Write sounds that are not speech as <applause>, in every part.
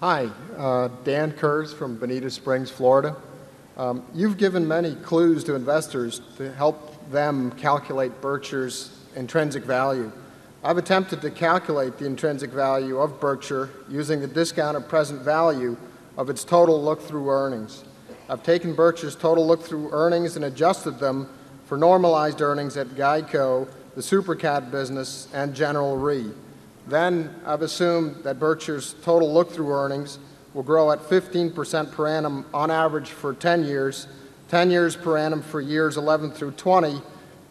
Hi, uh, Dan Kurz from Bonita Springs, Florida. Um, you've given many clues to investors to help them calculate Berkshire's intrinsic value. I've attempted to calculate the intrinsic value of Berkshire using the discounted present value of its total look through earnings. I've taken Berkshire's total look through earnings and adjusted them for normalized earnings at GEICO, the SuperCat business and General Re. Then I've assumed that Berkshire's total look through earnings will grow at 15% per annum on average for 10 years, 10 years per annum for years 11 through 20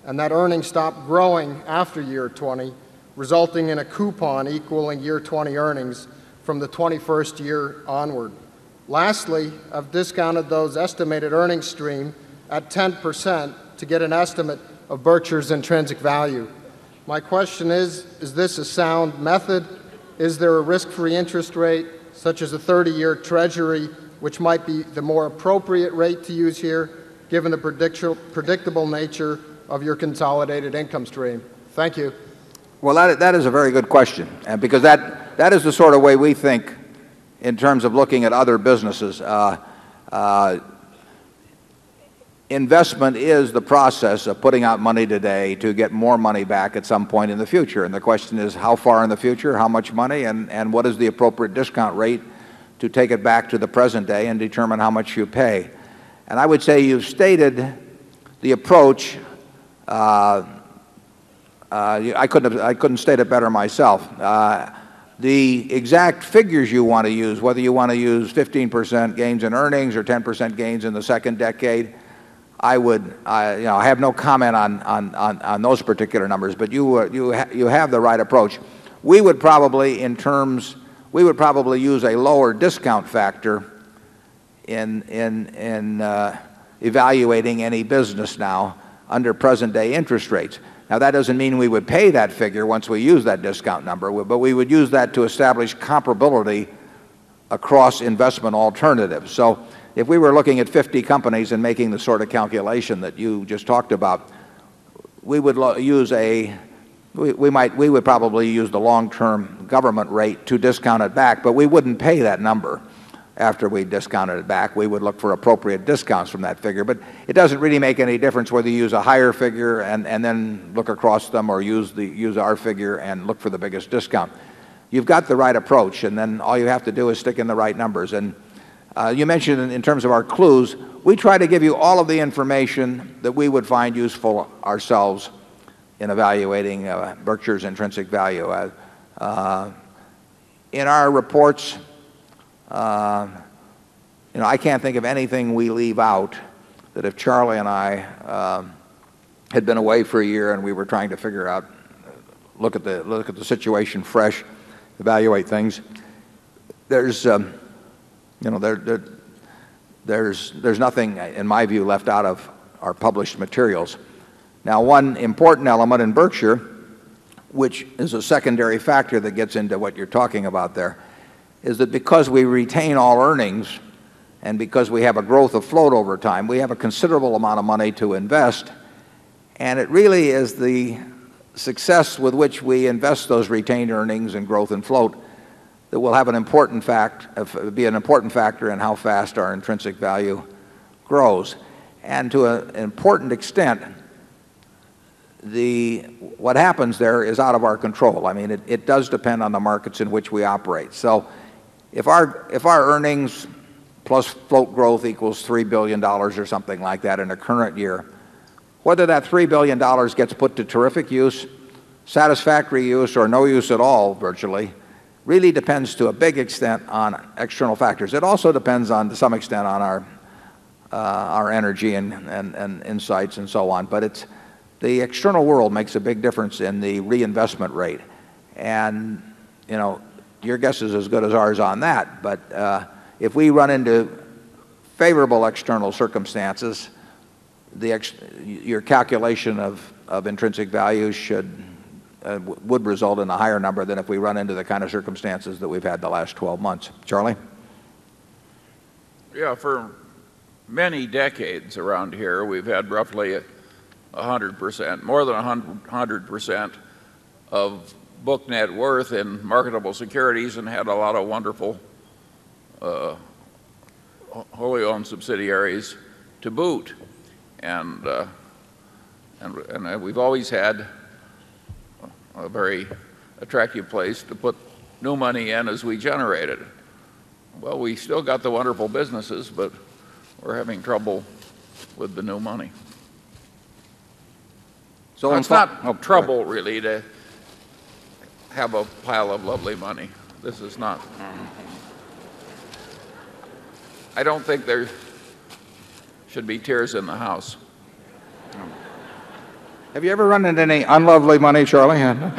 and that earnings stop growing after year 20 resulting in a coupon equaling year 20 earnings from the 21st year onward. Lastly, I've discounted those estimated earnings stream at 10% to get an estimate of Berkshire's intrinsic value. My question is, is this a sound method? Is there a risk free interest rate such as a 30 year treasury which might be the more appropriate rate to use here given the predictable nature of your consolidated income stream? Thank you. Well, that is a very good question and because that, that is the sort of way we think in terms of looking at other businesses. Uh, uh, Investment is the process of putting out money today to get more money back at some point in the future. And the question is how far in the future, how much money and and what is the appropriate discount rate to take it back to the present day and determine how much you pay. And I would say you've stated the approach. Uh, uh, I couldn't state it better myself. Uh, the exact figures you want to use, whether you want to use 15% gains in earnings or 10% gains in the 2nd decade, I would I you know, I have no comment on on, on, on those particular numbers, but you uh, you you have the right approach. We would probably in terms we would probably use a lower discount factor in uh, evaluating any business now under present day interest rates. Now that doesn't mean we would pay that figure once we use that discount number, but we would use that to establish comparability across investment alternatives. So if we were looking at 50 companies and making the sort of calculation that you just talked about, we would use a we might we would probably use the long term government rate to discount it back, but we wouldn't pay that number after we discounted it back. We would look for appropriate discounts from that figure. But it doesn't really make any difference whether you use a higher figure and and then look across them or use the use our figure and look for the biggest discount. You've got the right approach and then all you have to do is stick in the right numbers. And Uh, you mentioned in terms of our clues, we try to give you all of the information that we would find useful ourselves in evaluating uh, Berkshire's intrinsic value. Uh, in our reports, you know, I can't think of anything we leave out that if Charlie and I um, had been away for a year and we were trying to figure out look at the situation fresh, evaluate things, there's um, nothing in my view left out of our published materials. Now one important element in Berkshire, which is a secondary factor that gets into what you're talking about there, is that because we retain all earnings and because we have a growth of float over time, we have a considerable amount of money to invest. And it really is the success with which we invest those retained earnings and growth and float that will have an important fact uh, be an important factor in how fast our intrinsic value grows. And to an important extent, the what happens there is out of our control. I mean, it does depend on the markets in which we operate. So if our earnings plus float growth equals $3,000,000,000 or something like that in a current year, whether that $3,000,000,000 gets put to terrific use, satisfactory use or no use at all virtually really depends to a big extent on external factors. It also depends on to some extent on our uh, our energy and and insights and so on. But it's the external world makes a big difference in the reinvestment rate. And you know, your guess is as good as ours on that. But uh, if we run into favorable external circumstances, the ex your calculation of intrinsic value should would result in a higher number than if we run into the kind of circumstances that we've had the last 12 months. Charlie? Yeah. For many decades around here, we've had roughly 100%, more than 100% of book net worth in marketable securities and had a lot of wonderful uh, wholly owned subsidiaries to boot. Uh, and uh, we've always had a very attractive place to put new money in as we generate it. Well, we still got the wonderful businesses, but we're having trouble with the new money. So it's not oh, trouble really to have a pile of lovely money. This is not. I don't think there should be tears in the house. Have you ever run into any unlovely money, Charlie? <laughs> <laughs>